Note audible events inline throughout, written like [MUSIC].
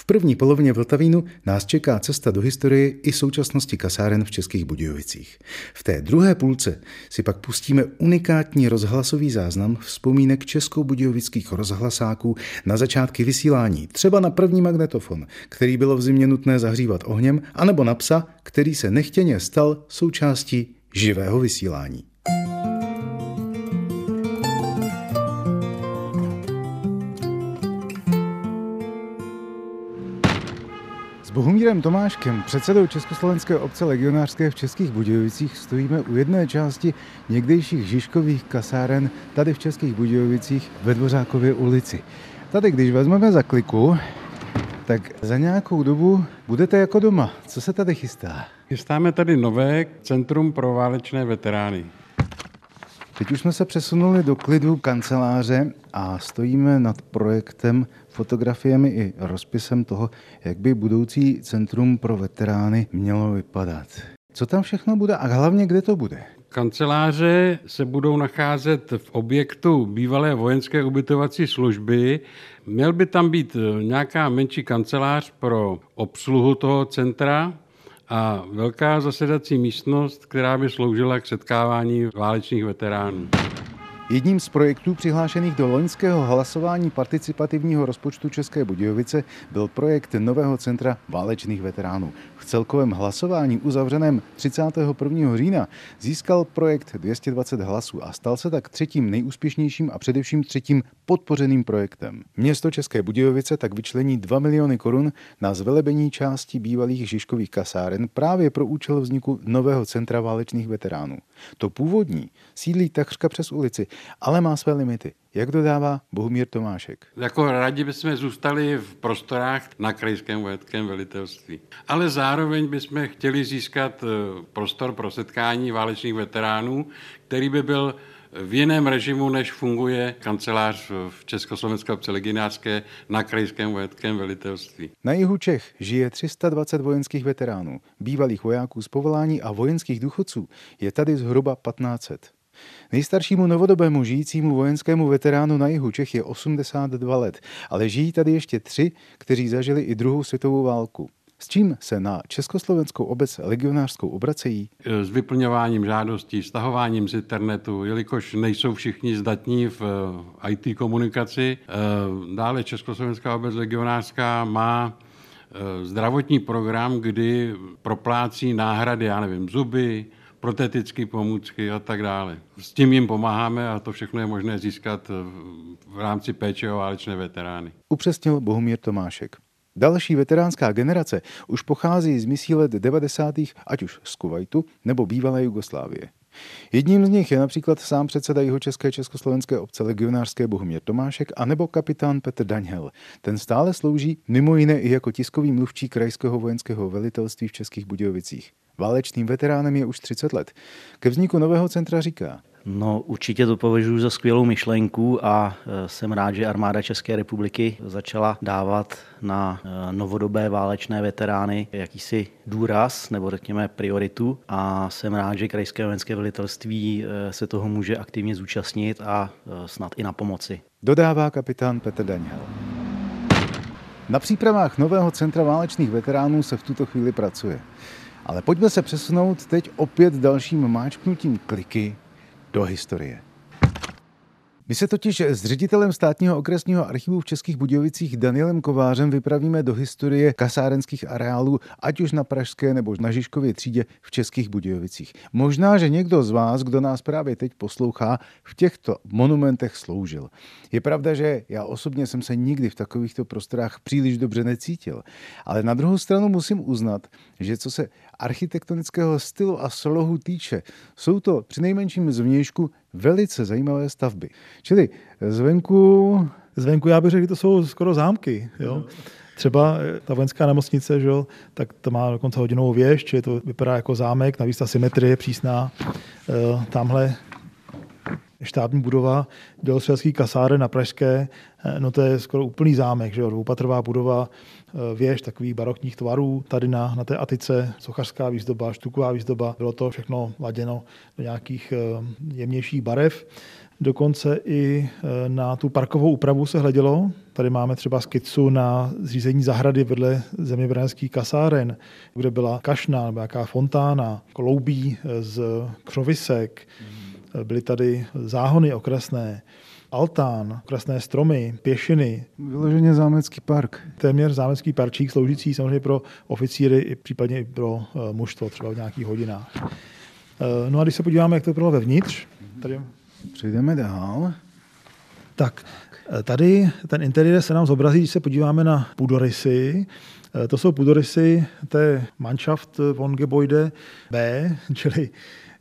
V první polovině Vltavínu nás čeká cesta do historie i současnosti kasáren v Českých Budějovicích. V té druhé půlce si pak pustíme unikátní rozhlasový záznam vzpomínek česko-budějovických rozhlasáků na začátky vysílání, třeba na první magnetofon, který bylo v zimě nutné zahřívat ohněm, anebo na psa, který se nechtěně stal součástí živého vysílání. Bohumírem Tomáškem, předsedou Československé obce legionářské v Českých Budějovicích, stojíme u jedné části někdejších Žižkových kasáren tady v Českých Budějovicích ve Dvořákově ulici. Tady, když vezmeme za kliku, tak za nějakou dobu budete jako doma. Co se tady chystá? Chystáme tady nové centrum pro válečné veterány. Teď už jsme se přesunuli do klidu kanceláře a stojíme nad projektem, fotografiemi i rozpisem toho, jak by budoucí centrum pro veterány mělo vypadat. Co tam všechno bude a hlavně kde to bude? Kanceláře se budou nacházet v objektu bývalé vojenské ubytovací služby. Měl by tam být nějaká menší kancelář pro obsluhu toho centra, a velká zasedací místnost, která by sloužila k setkávání válečných veteránů. Jedním z projektů přihlášených do loňského hlasování participativního rozpočtu České Budějovice byl projekt nového centra válečných veteránů. V celkovém hlasování uzavřeném 31. října získal projekt 220 hlasů a stal se tak třetím nejúspěšnějším a především třetím podpořeným projektem. Město České Budějovice tak vyčlení 2 miliony korun na zvelebení části bývalých Žižkových kasáren právě pro účel vzniku nového centra válečných veteránů. To původní sídlí takřka přes ulici, ale má své limity. Jak dodává Bohumír Tomášek? Jako rádi bychom zůstali v prostorách na krajském vojenském velitelství. Ale zároveň bychom chtěli získat eh, prostor pro setkání válečných veteránů, který by byl v jiném režimu, než funguje kancelář v Československé obce Leginářské na krajském vojenském velitelství. Na jihu Čech žije 320 vojenských veteránů, bývalých vojáků z povolání a vojenských důchodců. Je tady zhruba 1500. Nejstaršímu novodobému žijícímu vojenskému veteránu na jihu Čech je 82 let, ale žijí tady ještě tři, kteří zažili i druhou světovou válku. S čím se na Československou obec legionářskou obracejí? S vyplňováním žádostí, stahováním z internetu, jelikož nejsou všichni zdatní v eh, IT komunikaci. Eh, dále Československá obec legionářská má zdravotní program, kdy proplácí náhrady, já nevím, zuby, protetické pomůcky a tak dále. S tím jim pomáháme a to všechno je možné získat v rámci péče o válečné veterány. Upřesnil Bohumír Tomášek. Další veteránská generace už pochází z misí let 90. ať už z Kuwaitu nebo bývalé Jugoslávie. Jedním z nich je například sám předseda jeho české československé obce legionářské Bohumír Tomášek a nebo kapitán Petr Daňhel. Ten stále slouží mimo jiné i jako tiskový mluvčí krajského vojenského velitelství v Českých Budějovicích. Válečným veteránem je už 30 let. Ke vzniku nového centra říká. No určitě to považuji za skvělou myšlenku a e, jsem rád, že armáda České republiky začala dávat na e, novodobé válečné veterány jakýsi důraz nebo řekněme prioritu a jsem rád, že Krajské vojenské velitelství e, se toho může aktivně zúčastnit a snad i na pomoci. Dodává kapitán Petr Daniel. Na přípravách nového centra válečných veteránů se v tuto chvíli pracuje. Ale pojďme se přesunout teď opět dalším máčknutím kliky do historie. My se totiž s ředitelem státního okresního archivu v Českých Budějovicích Danielem Kovářem vypravíme do historie kasárenských areálů, ať už na Pražské nebo na Žižkově třídě v Českých Budějovicích. Možná, že někdo z vás, kdo nás právě teď poslouchá, v těchto monumentech sloužil. Je pravda, že já osobně jsem se nikdy v takovýchto prostorách příliš dobře necítil, ale na druhou stranu musím uznat, že co se architektonického stylu a slohu týče, jsou to přinejmenším zvnějšku velice zajímavé stavby. Čili zvenku... Zvenku já bych řekl, že to jsou skoro zámky. Jo? Třeba ta vojenská nemocnice, že, tak to má dokonce hodinovou věž, čili to vypadá jako zámek, navíc ta symetrie je přísná. Tamhle štábní budova dělostřelecký kasáre na Pražské, no to je skoro úplný zámek, že jo, dvoupatrová budova, Eh, věž takových barokních tvarů. Tady na, na té atice sochařská výzdoba, štuková výzdoba, bylo to všechno laděno do nějakých eh, jemnějších barev. Dokonce i eh, na tu parkovou úpravu se hledělo. Tady máme třeba skicu na zřízení zahrady vedle zeměbránských kasáren, kde byla kašna nebo nějaká fontána, kloubí z křovisek. Byly tady záhony okrasné altán, krásné stromy, pěšiny. Vyloženě zámecký park. Téměř zámecký parčík, sloužící samozřejmě pro oficíry i případně i pro uh, mužstvo, třeba v nějakých hodinách. Uh, no a když se podíváme, jak to bylo vevnitř, tady... Přejdeme dál. Tak, eh, tady ten interiér se nám zobrazí, když se podíváme na půdorysy. To jsou půdorysy té Mannschaft von Gebäude B, čili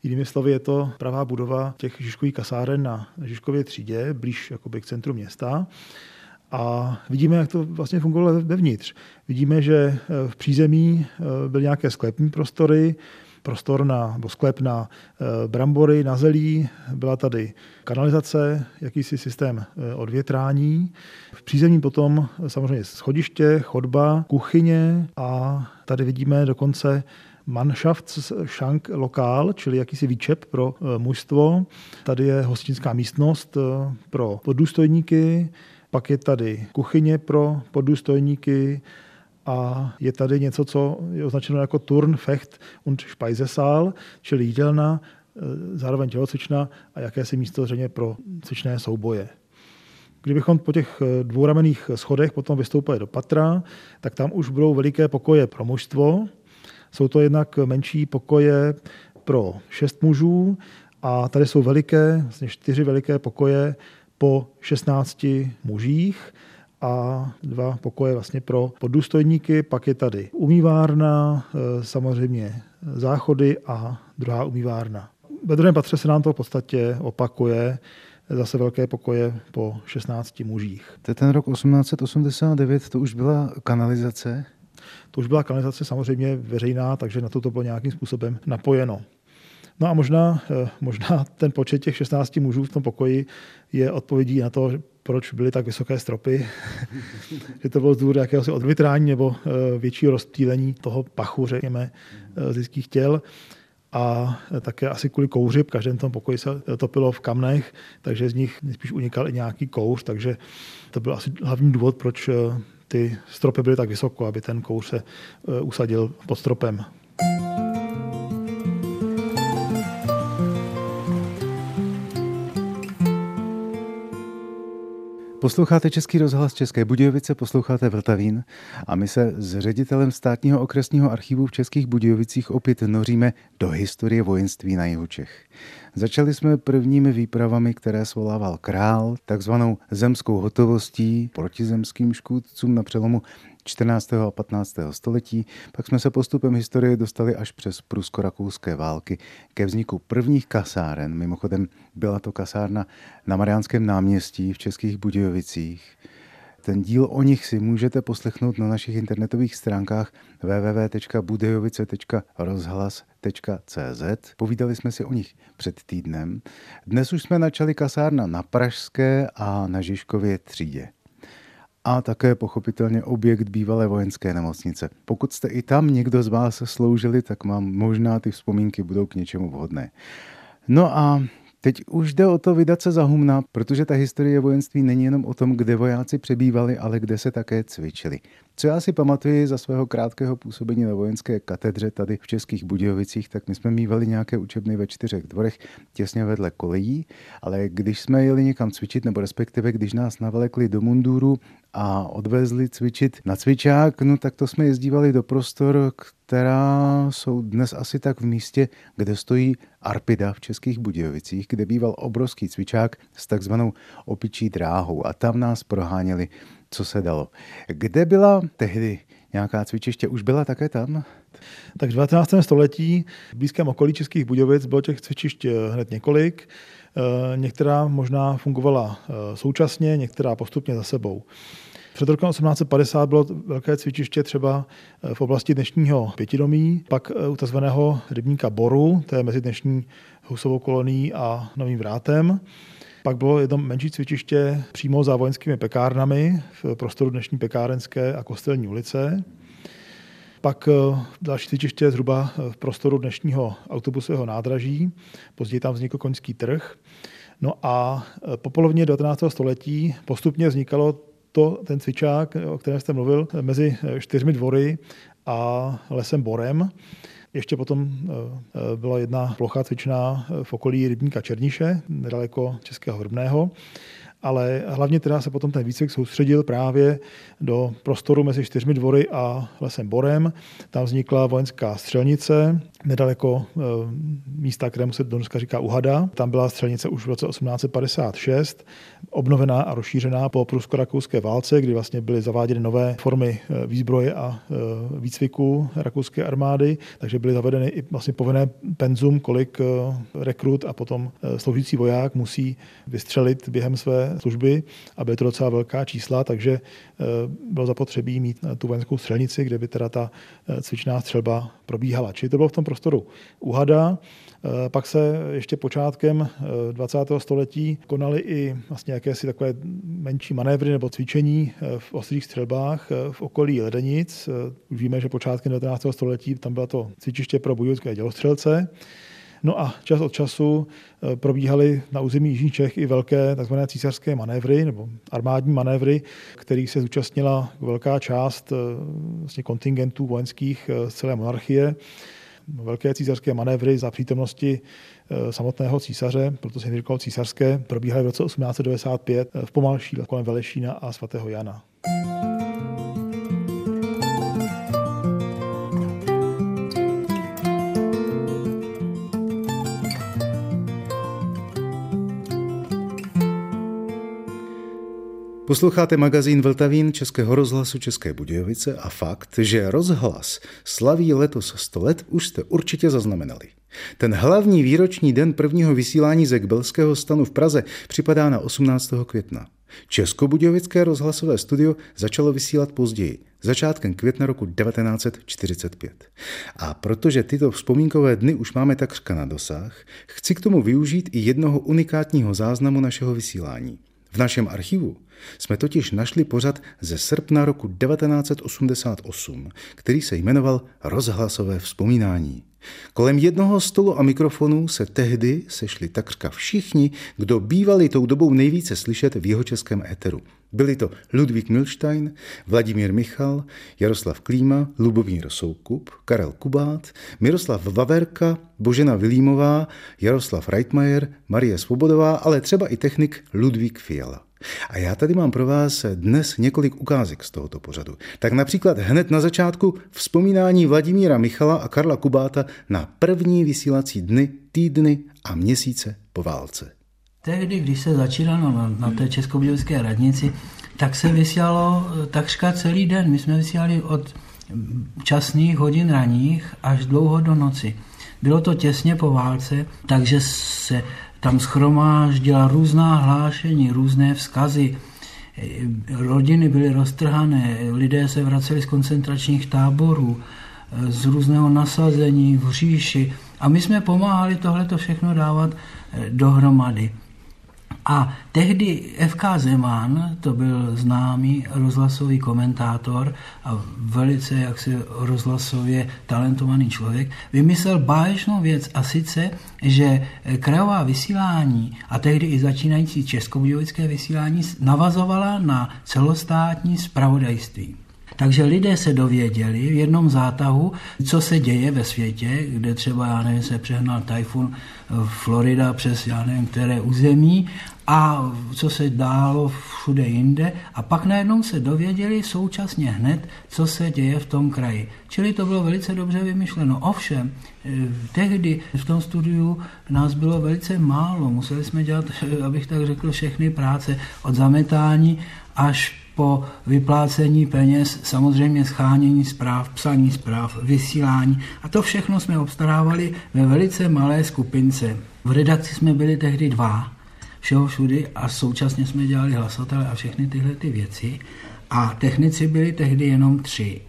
Jinými slovy je to pravá budova těch Žižkových kasáren na Žižkově třídě, blíž jakoby k centru města. A vidíme, jak to vlastně fungovalo vevnitř. Vidíme, že eh, v přízemí eh, byly nějaké sklepní prostory, prostor na, nebo sklep na eh, brambory, na zelí, byla tady kanalizace, jakýsi systém odvětrání. V přízemí potom samozřejmě schodiště, chodba, kuchyně a tady vidíme dokonce Mannschaftsschank lokál, čili jakýsi výčep pro eh, mužstvo. Tady je hostinská místnost eh, pro poddůstojníky, pak je tady kuchyně pro poddůstojníky a je tady něco, co je označeno jako Turn, Fecht und Speisesaal, čili jídelna, eh, zároveň tělocvična a jakési místo zřejmě pro cvičné souboje. Kdybychom po těch dvouramenných schodech potom vystoupili do patra, tak tam už budou veliké pokoje pro mužstvo, jsou to jednak menší pokoje pro šest mužů a tady jsou veliké, vlastně čtyři veliké pokoje po 16 mužích a dva pokoje vlastně pro poddůstojníky. Pak je tady umývárna, e, samozřejmě záchody a druhá umývárna. Ve druhém patře se nám to v podstatě opakuje, zase velké pokoje po 16 mužích. To je ten rok 1889, to už byla kanalizace? To už byla kanalizace samozřejmě veřejná, takže na to to bylo nějakým způsobem napojeno. No a možná, eh, možná ten počet těch 16 mužů v tom pokoji je odpovědí na to, proč byly tak vysoké stropy, [LAUGHS] že to bylo z důvodu jakéhosi odvitrání nebo eh, většího rozptýlení toho pachu, řekněme, eh, z lidských těl a také asi kvůli kouři. V každém tom pokoji se topilo v kamnech, takže z nich spíš unikal i nějaký kouř, takže to byl asi hlavní důvod, proč ty stropy byly tak vysoko, aby ten kouř se e, usadil pod stropem. Posloucháte Český rozhlas České Budějovice, posloucháte Vltavín a my se s ředitelem státního okresního archivu v Českých Budějovicích opět noříme do historie vojenství na jihu Čech. Začali jsme prvními výpravami, které svolával král, takzvanou zemskou hotovostí proti zemským škůdcům na přelomu 14. a 15. století, pak jsme se postupem historie dostali až přes prusko-rakouské války ke vzniku prvních kasáren. Mimochodem byla to kasárna na Mariánském náměstí v Českých Budějovicích. Ten díl o nich si můžete poslechnout na našich internetových stránkách www.budejovice.rozhlas.cz. Povídali jsme si o nich před týdnem. Dnes už jsme načali kasárna na Pražské a na Žižkově třídě a také pochopitelně objekt bývalé vojenské nemocnice. Pokud jste i tam někdo z vás sloužili, tak mám možná ty vzpomínky budou k něčemu vhodné. No a Teď už jde o to vydat se za humna, protože ta historie vojenství není jenom o tom, kde vojáci přebývali, ale kde se také cvičili. Co já si pamatuju za svého krátkého působení na vojenské katedře tady v Českých Budějovicích, tak my jsme mývali nějaké učebny ve čtyřech dvorech těsně vedle kolejí, ale když jsme jeli někam cvičit, nebo respektive když nás navlekli do munduru a odvezli cvičit na cvičák, no tak to jsme jezdívali do prostor, která jsou dnes asi tak v místě, kde stojí Arpida v Českých Budějovicích, kde býval obrovský cvičák s takzvanou opičí dráhou. A tam nás proháněli co se dalo. Kde byla tehdy nějaká cvičiště? Už byla také tam? Tak v 19. století v blízkém okolí Českých Budějovic bylo těch cvičišť eh, hned několik. Eh, některá možná fungovala eh, současně, některá postupně za sebou. Před rokem 1850 bylo velké cvičiště třeba v oblasti dnešního Pětidomí, pak u tzv. rybníka Boru, to je mezi dnešní Husovou kolonií a Novým vrátem. Pak bylo jedno menší cvičiště přímo za vojenskými pekárnami v prostoru dnešní pekárenské a kostelní ulice. Pak eh, další cvičiště zhruba v prostoru dnešního autobusového nádraží. Později tam vznikl koňský trh. No a eh, po polovině 19. století postupně vznikalo to, ten cvičák, o kterém jste mluvil, mezi čtyřmi dvory a lesem Borem. Ještě potom eh, byla jedna plocha cvičná v okolí rybníka Černiše, nedaleko Českého Hrbného ale hlavně teda se potom ten výcvik soustředil právě do prostoru mezi čtyřmi dvory a lesem Borem. Tam vznikla vojenská střelnice, nedaleko e, místa, kterému se dneska říká Uhada. Tam byla střelnice už v roce 1856, obnovená a rozšířená po prusko-rakouské válce, kdy vlastně byly zaváděny nové formy e, výzbroje a e, výcviku rakouské armády, takže byly zavedeny i vlastně povinné penzum, kolik rekrut a potom sloužící voják musí vystřelit během své služby a byly to docela velká čísla, takže bylo zapotřebí mít tu vojenskou střelnici, kde by teda ta cvičná střelba probíhala. Čili to bylo v tom prostoru Uhada. Eh, pak se ještě počátkem 20. Eh, století konaly i vlastně jakési takové menší manévry nebo cvičení eh, v ostrých střelbách v okolí Ledenic. Už víme, že počátkem 19. století tam bylo to cvičiště pro bojovské dělostřelce. No a čas od času probíhaly na území Jižních Čech i velké tzv. císařské manévry nebo armádní manévry, kterých se zúčastnila velká část vlastně kontingentů vojenských z celé monarchie velké císařské manévry za přítomnosti eh, samotného císaře, proto se říkalo císařské, probíhaly v roce 1895 v Pomalší kolem Velešína a svatého Jana. Posloucháte magazín Vltavín Českého rozhlasu České Budějovice a fakt, že rozhlas slaví letos 100 let, už jste určitě zaznamenali. Ten hlavní výroční den prvního vysílání ze Kbelského stanu v Praze připadá na 18. května. Českobudějovické rozhlasové studio začalo vysílat později, začátkem května roku 1945. A protože tyto vzpomínkové dny už máme takřka na dosah, chci k tomu využít i jednoho unikátního záznamu našeho vysílání. V našem archivu jsme totiž našli pořad ze srpna roku 1988, který se jmenoval Rozhlasové vzpomínání. Kolem jednoho stolu a mikrofonu se tehdy sešli takřka všichni, kdo bývali tou dobou nejvíce slyšet v jeho českém éteru. Byli to Ludvík Milstein, Vladimír Michal, Jaroslav Klíma, Lubomír Soukup, Karel Kubát, Miroslav Vaverka, Božena Vilímová, Jaroslav Reitmajer, Marie Svobodová, ale třeba i technik Ludvík Fiala. A já tady mám pro vás dnes několik ukázek z tohoto pořadu. Tak například hned na začátku vzpomínání Vladimíra Michala a Karla Kubáta na první vysílací dny, týdny a měsíce po válce. Tehdy, když se začínalo na, na té českobudějovické radnici, tak se vysílalo eh, takřka celý den. My jsme vysílali od časných hodin raních až dlouho do noci. Bylo to těsně po válce, takže se tam schromáždila různá hlášení, různé vzkazy. Rodiny byly roztrhané, lidé se vraceli z koncentračních táborů, z různého nasazení v říši. A my jsme pomáhali tohleto všechno dávat dohromady. A tehdy FK Zeman, to byl známý rozhlasový komentátor a velice jaksi rozhlasově talentovaný člověk, vymyslel báječnou věc a sice, že krajová vysílání a tehdy i začínající českobudějovické vysílání navazovala na celostátní spravodajství. Takže lidé se dověděli v jednom zátahu, co se děje ve světě, kde třeba, já nevím, se přehnal tajfun Florida přes, já nevím, které území a co se dálo všude jinde a pak najednou se dověděli současně hned, co se děje v tom kraji. Čili to bylo velice dobře vymyšleno. Ovšem, eh, tehdy v tom studiu nás bylo velice málo. Museli jsme dělat, [LAUGHS] abych tak řekl, všechny práce od zametání až po vyplácení peněz, samozřejmě schánění zpráv, psaní zpráv, vysílání. A to všechno jsme obstarávali ve velice malé skupince. V redakci jsme byli tehdy dva všeho všudy a současně jsme dělali hlasatele a všechny tyhle ty věci. A technici byli tehdy jenom tři.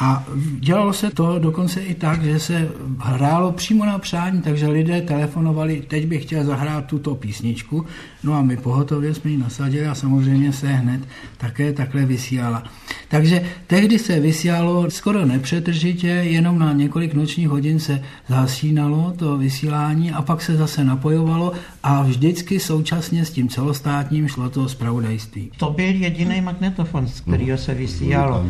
A dělalo se to dokonce i tak, že se hrálo přímo na přání, takže lidé telefonovali, teď bych chtěl zahrát tuto písničku, no a my pohotově jsme ji nasadili a samozřejmě se hned také takhle vysílala. Takže tehdy se vysílalo skoro nepřetržitě, jenom na několik nočních hodin se zasínalo to vysílání a pak se zase napojovalo a vždycky současně s tím celostátním šlo to zpravodajství. To byl jediný magnetofon, z kterého se vysílalo.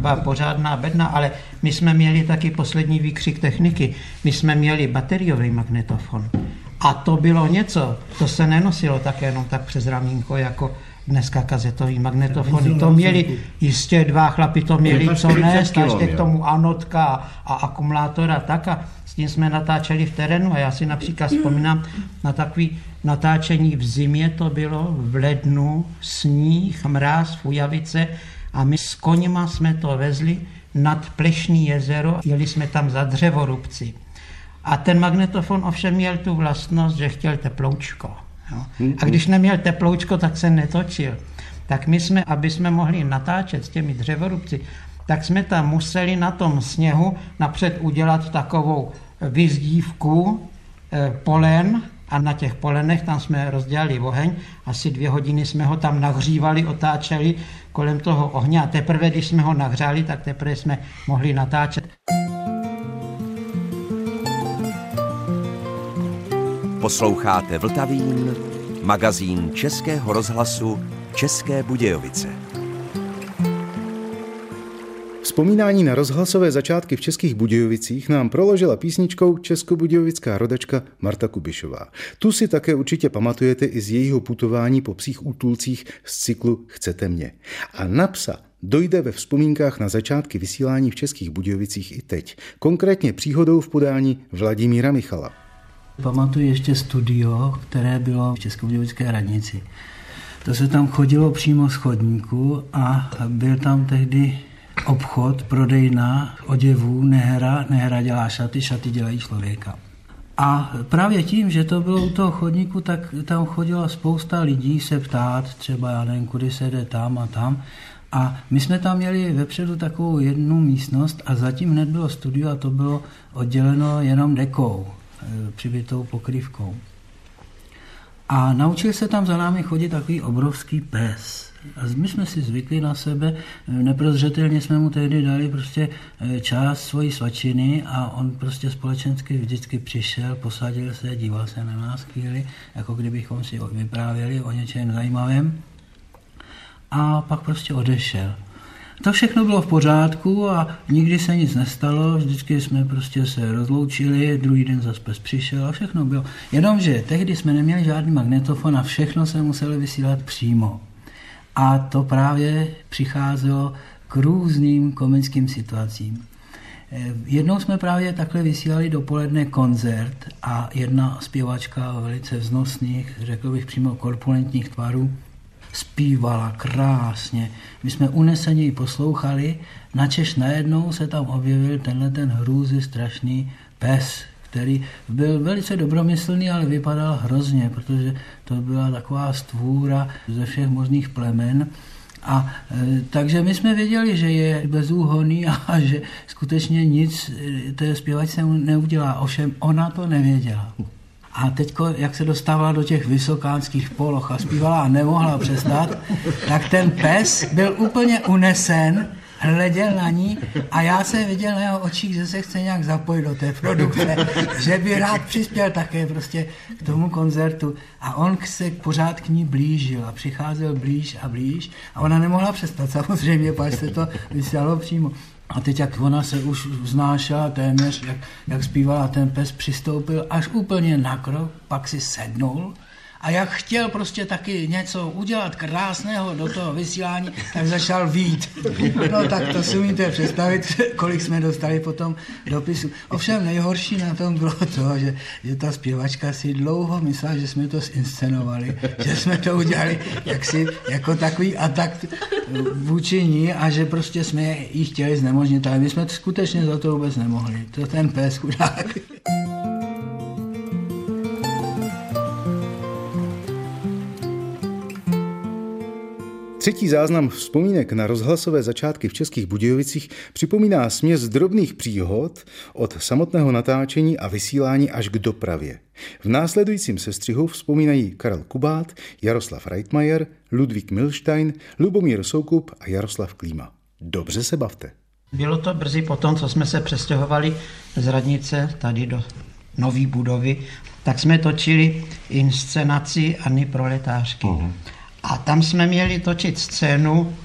Byla pořádná bedna, ale my jsme měli taky poslední výkřik techniky. My jsme měli bateriový magnetofon. A to bylo něco, to se nenosilo tak jenom tak přes ramínko, jako dneska kazetový magnetofony. To měli jistě dva chlapi, to měli co nést, a ještě k tomu anotka a akumulátora tak a s tím jsme natáčeli v terénu a já si například vzpomínám na takový natáčení v zimě, to bylo v lednu, sníh, mráz, fujavice a my s koněma jsme to vezli nad Plešný jezero, jeli jsme tam za dřevorubci. A ten magnetofon ovšem měl tu vlastnost, že chtěl teploučko. Jo. A když neměl teploučko, tak se netočil. Tak my jsme, aby jsme mohli natáčet s těmi dřevorubci, tak jsme tam museli na tom sněhu napřed udělat takovou vyzdívku eh, polen a na těch polenech tam jsme rozdělali oheň. Asi dvě hodiny jsme ho tam nahřívali, otáčeli kolem toho ohně a teprve, když jsme ho nahřáli, tak teprve jsme mohli natáčet. Posloucháte Vltavín, magazín Českého rozhlasu České Budějovice. Vzpomínání na rozhlasové začátky v Českých Budějovicích nám proložila písničkou českobudějovická rodačka Marta Kubišová. Tu si také určitě pamatujete i z jejího putování po psích útulcích z cyklu Chcete mě. A na psa dojde ve vzpomínkách na začátky vysílání v Českých Budějovicích i teď. Konkrétně příhodou v podání Vladimíra Michala. Pamatuju ještě studio, které bylo v Českobudějovické radnici. To se tam chodilo přímo z chodníku a byl tam tehdy obchod, prodejna oděvů, nehra, nehra dělá šaty, šaty dělají člověka. A právě tím, že to bylo u toho chodníku, tak tam chodila spousta lidí se ptát, třeba já nevím, kudy se jde tam a tam. A my jsme tam měli vepředu takovou jednu místnost a zatím hned bylo studio a to bylo odděleno jenom dekou, e, přibytou pokrývkou. A naučil se tam za námi chodit takový obrovský pes. A my jsme si zvykli na sebe, neprozřetelně jsme mu tehdy dali prostě e, část svojí svačiny a on prostě společensky vždycky přišel, posadil se, díval se na nás chvíli, jako kdybychom si vyprávěli o něčem zajímavém a pak prostě odešel. To všechno bylo v pořádku a nikdy se nic nestalo, vždycky jsme prostě se rozloučili, druhý den zase pes přišel a všechno bylo. Jenomže tehdy jsme neměli žádný magnetofon a všechno se museli vysílat přímo. A to právě přicházelo k různým komickým situacím. Eh, jednou jsme právě takhle vysílali dopoledne koncert a jedna zpěvačka velice vznosných, řekl bych přímo korpulentních tvarů, zpívala krásně. My jsme uneseně ji poslouchali, načež najednou se tam objevil tenhle ten hrůzy strašný pes, který byl velice dobromyslný, ale vypadal hrozně, protože to byla taková stvůra ze všech možných plemen. A e, takže my jsme věděli, že je bezúhonný a, [LAUGHS] a že skutečně nic e, té zpěvačce neudělá. Ovšem ona to nevěděla. A teď, jak se dostávala do těch vysokánských poloh a zpívala a nemohla přestat, tak ten pes byl úplně unesen hleděl na ní a já jsem viděl na jeho očích, že se chce nějak zapojit do té produkce, že by rád přispěl také prostě k tomu koncertu. A on se pořád k ní blížil a přicházel blíž a blíž a ona nemohla přestat samozřejmě, pak se to vysílalo přímo. A teď, jak ona se už vznášela téměř, jak, jak zpívala, ten pes přistoupil až úplně na krok, pak si sednul a jak chtěl prostě taky něco udělat krásného do toho vysílání, tak začal vít. No tak to si umíte představit, [LAUGHS] kolik jsme dostali potom dopisu. Ovšem nejhorší na tom bylo to, že, že ta zpěvačka si dlouho myslela, že jsme to zinscenovali, že jsme to udělali jaksi jako takový atak vůči ní a že prostě jsme ji chtěli znemožnit, ale my jsme to skutečně za to vůbec nemohli. To ten pes chudák. Třetí záznam vzpomínek na rozhlasové začátky v Českých Budějovicích připomíná směs drobných příhod od samotného natáčení a vysílání až k dopravě. V následujícím sestřihu vzpomínají Karel Kubát, Jaroslav Reitmajer, Ludvík Milstein, Lubomír Soukup a Jaroslav Klíma. Dobře se bavte. Bylo to brzy po tom, co jsme se přestěhovali z radnice tady do nové budovy, tak jsme točili inscenaci Anny Proletářky. Uh-huh. A tam jsme měli točit scénu,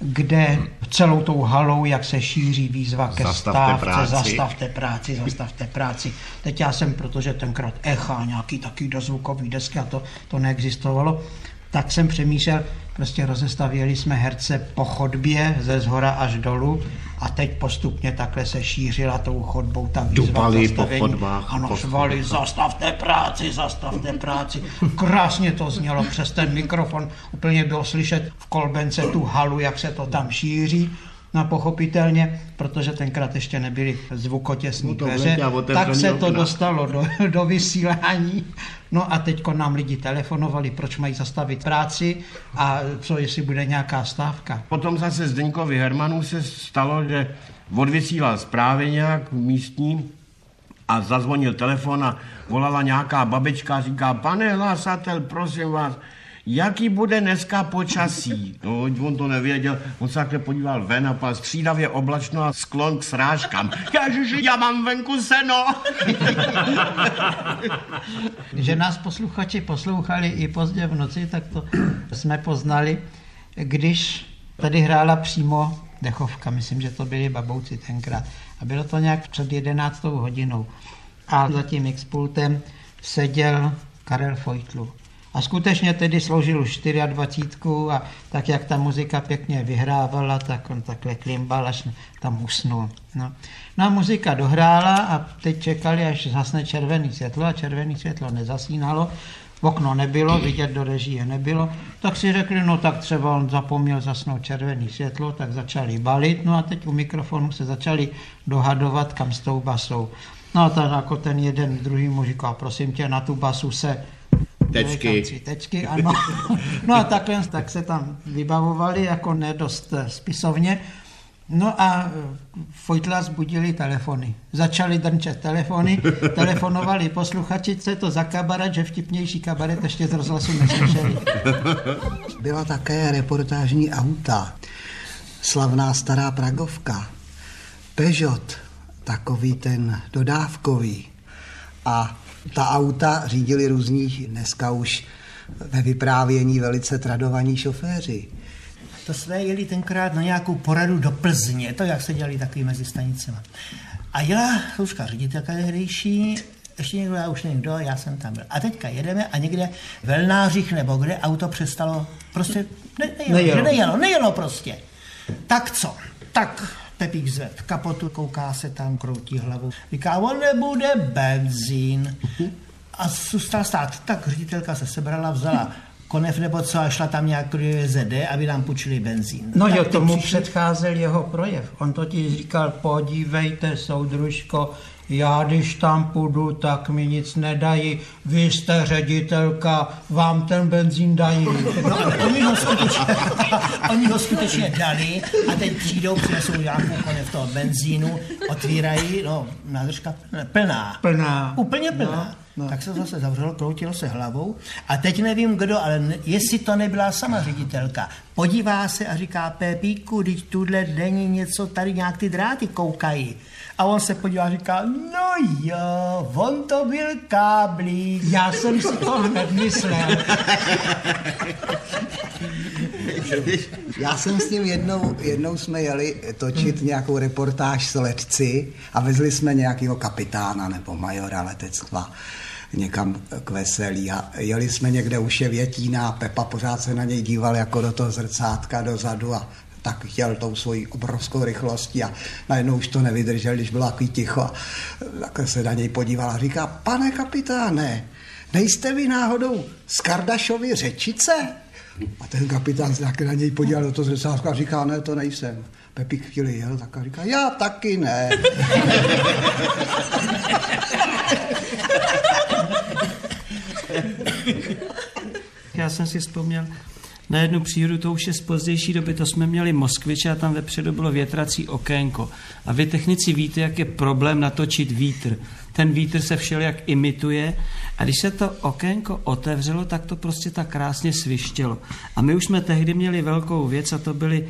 kde celou tou halou, jak se šíří výzva ke zastavte stávce, práci. zastavte práci, zastavte práci. Teď já jsem, protože tenkrát echa, nějaký taký dozvukový desky a to, to neexistovalo, tak jsem přemýšlel, prostě rozestavěli jsme herce po chodbě ze zhora až dolů a teď postupně takhle se šířila tou chodbou ta výzva Dupali po chodbách. Ano, švali, zastavte práci, zastavte práci. Krásně to znělo přes ten mikrofon. Úplně bylo slyšet v kolbence tu halu, jak se to tam šíří. No pochopitelně, protože tenkrát ještě nebyly zvukotěsní dveře, tak se to dostalo do, do vysílání. No a teď nám lidi telefonovali, proč mají zastavit práci a co, jestli bude nějaká stávka. Potom zase Zdeňkovi Hermanu se stalo, že odvysílal zprávy nějak místní a zazvonil telefon a volala nějaká babička a říká, pane hlasatel, prosím vás, jaký bude dneska počasí. No, on to nevěděl, on se takhle podíval ven a pak střídavě oblačno a sklon k srážkám. Ježiši, já mám venku seno. [LAUGHS] Že nás posluchači poslouchali i pozdě v noci, tak to jsme poznali, když tady hrála přímo dechovka, myslím, že to byli babouci tenkrát. A bylo to nějak před jedenáctou hodinou. A za tím expultem seděl Karel Fojtlu. A skutečně tedy sloužil už 24 a tak, jak ta muzika pěkně vyhrávala, tak on takhle klimbal, až tam usnul. No. no a muzika dohrála a teď čekali, až zasne červený světlo a červený světlo nezasínalo. Okno nebylo, vidět do režie nebylo, tak si řekli, no tak třeba on zapomněl zasnout červený světlo, tak začali balit, no a teď u mikrofonu se začali dohadovat, kam s tou basou. No a tak jako ten jeden druhý mu říká, prosím tě, na tu basu se Tečky. tečky, ano. [LAUGHS] No a takhle, tak se tam vybavovali jako nedost eh, spisovně. No a eh, Fojtla zbudili telefony. Začali drnčet telefony, [LAUGHS] telefonovali posluchači, co je to za kabaret, že vtipnější kabaret ještě z rozhlasu neslyšeli. [LAUGHS] Byla také reportážní auta, slavná stará Pragovka, Peugeot, takový ten dodávkový a ta auta řídili různí, dneska už ve vyprávění velice tradovaní šoféři. To jsme jeli tenkrát na nějakou poradu do Plzně, to jak se dělali takový mezi stanicemi. A jela služka ředitelka tehdejší, ještě někdo, já už nevím kdo, já jsem tam byl. A teďka jedeme a někde v Velnářích nebo kde auto přestalo, prostě ne, nejelo, nejelo. nejelo, nejelo prostě. Tak co? Tak Pepík zved kapotu, kouká se tam, kroutí hlavu. Říká, on nebude benzín. A zůstal stát. Tak ředitelka se sebrala, vzala konev nebo co a šla tam nějak do ZD, aby nám půjčili benzín. No jo, tomu přišli... předcházel jeho projev. On totiž říkal, podívejte, soudružko, já když tam půjdu, tak mi nic nedají, vy jste ředitelka, vám ten benzín dají. [LAUGHS] No, oni, ho skutečně, oni ho skutečně dali a teď přijdou, přinesou nějakou koně v toho benzínu, otvírají, no, nádržka plná. Plná. Úplně plná. No, no. Tak se zase zavřelo, kroutilo se hlavou a teď nevím kdo, ale jestli to nebyla sama ředitelka. Podívá se a říká, Pepíku, když tuhle není něco, tady nějak ty dráty koukají. A on se podívá a říká, no jo, on to byl káblí. Já jsem si to hned myslel. Já jsem s ním jednou, jednou jsme jeli točit hmm. nějakou reportáž s letci a vezli jsme nějakého kapitána nebo majora letectva někam k veselí a jeli jsme někde u Ševětína a Pepa pořád se na něj díval jako do toho zrcátka dozadu a tak chtěl tou svojí obrovskou rychlostí a najednou už to nevydržel, když bylo takový ticho a se na něj podíval a říká, pane kapitáne, nejste vy náhodou z Kardašovy řečice? A ten kapitán se na něj podíval do toho zrcátka a říká, ne, to nejsem. Pepík chvíli jel, tak a říká, já taky ne. [LAUGHS] Já jsem si vzpomněl na jednu příhodu, to už je z pozdější doby, to jsme měli Moskviče a tam vepředu bylo větrací okénko. A vy technici víte, jak je problém natočit vítr. Ten vítr se všelijak imituje a když se to okénko otevřelo, tak to prostě tak krásně svištělo. A my už jsme tehdy měli velkou věc a to byly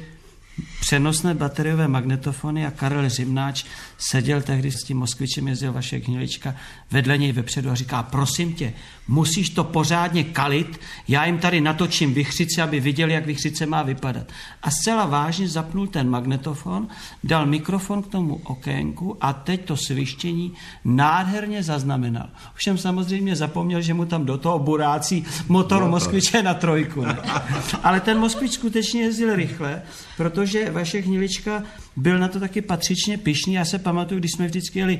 přenosné bateriové magnetofony a Karel Řimnáč seděl tehdy s tím Moskvičem, jezdil vaše Hnilička, vedle něj vepředu a říká, prosím tě, musíš to pořádně kalit, já jim tady natočím vychřice, aby viděli, jak vychřice má vypadat. A zcela vážně zapnul ten magnetofon, dal mikrofon k tomu okénku a teď to svištění nádherně zaznamenal. Všem samozřejmě zapomněl, že mu tam do toho burácí motor Moskviče na trojku. Ne? [LAUGHS] Ale ten Moskvič skutečně jezdil rychle, protože vaše Hnilička byl na to taky patřičně pišný. Já se pamatuju, když jsme vždycky jeli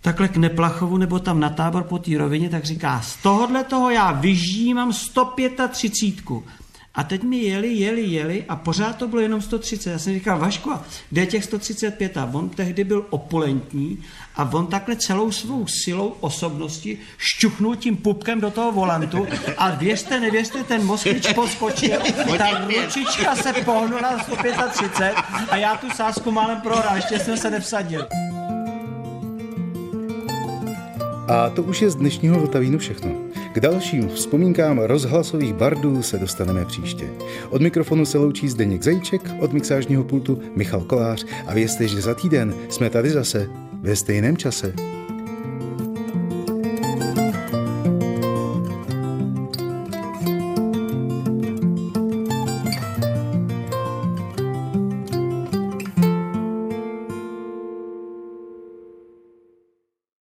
takhle k Neplachovu nebo tam na tábor po té rovině, tak říká, z tohohle toho já vyžímám 135. A teď mi jeli, jeli, jeli a pořád to bylo jenom 130. Já jsem říkal, Vašku, kde je těch 135? A on tehdy byl opulentní a on takhle celou svou silou osobnosti šťuchnul tím pupkem do toho volantu a věřte, nevěřte, ten moskvič poskočil, ta ručička se pohnula na 135 a já tu sásku málem prohrál, ještě jsem se nevsadil. A to už je z dnešního Vltavínu všechno. K dalším vzpomínkám rozhlasových bardů se dostaneme příště. Od mikrofonu se loučí Zdeněk Zajíček, od mixážního pultu Michal Kolář a vězte, že za týden jsme tady zase ve stejném čase.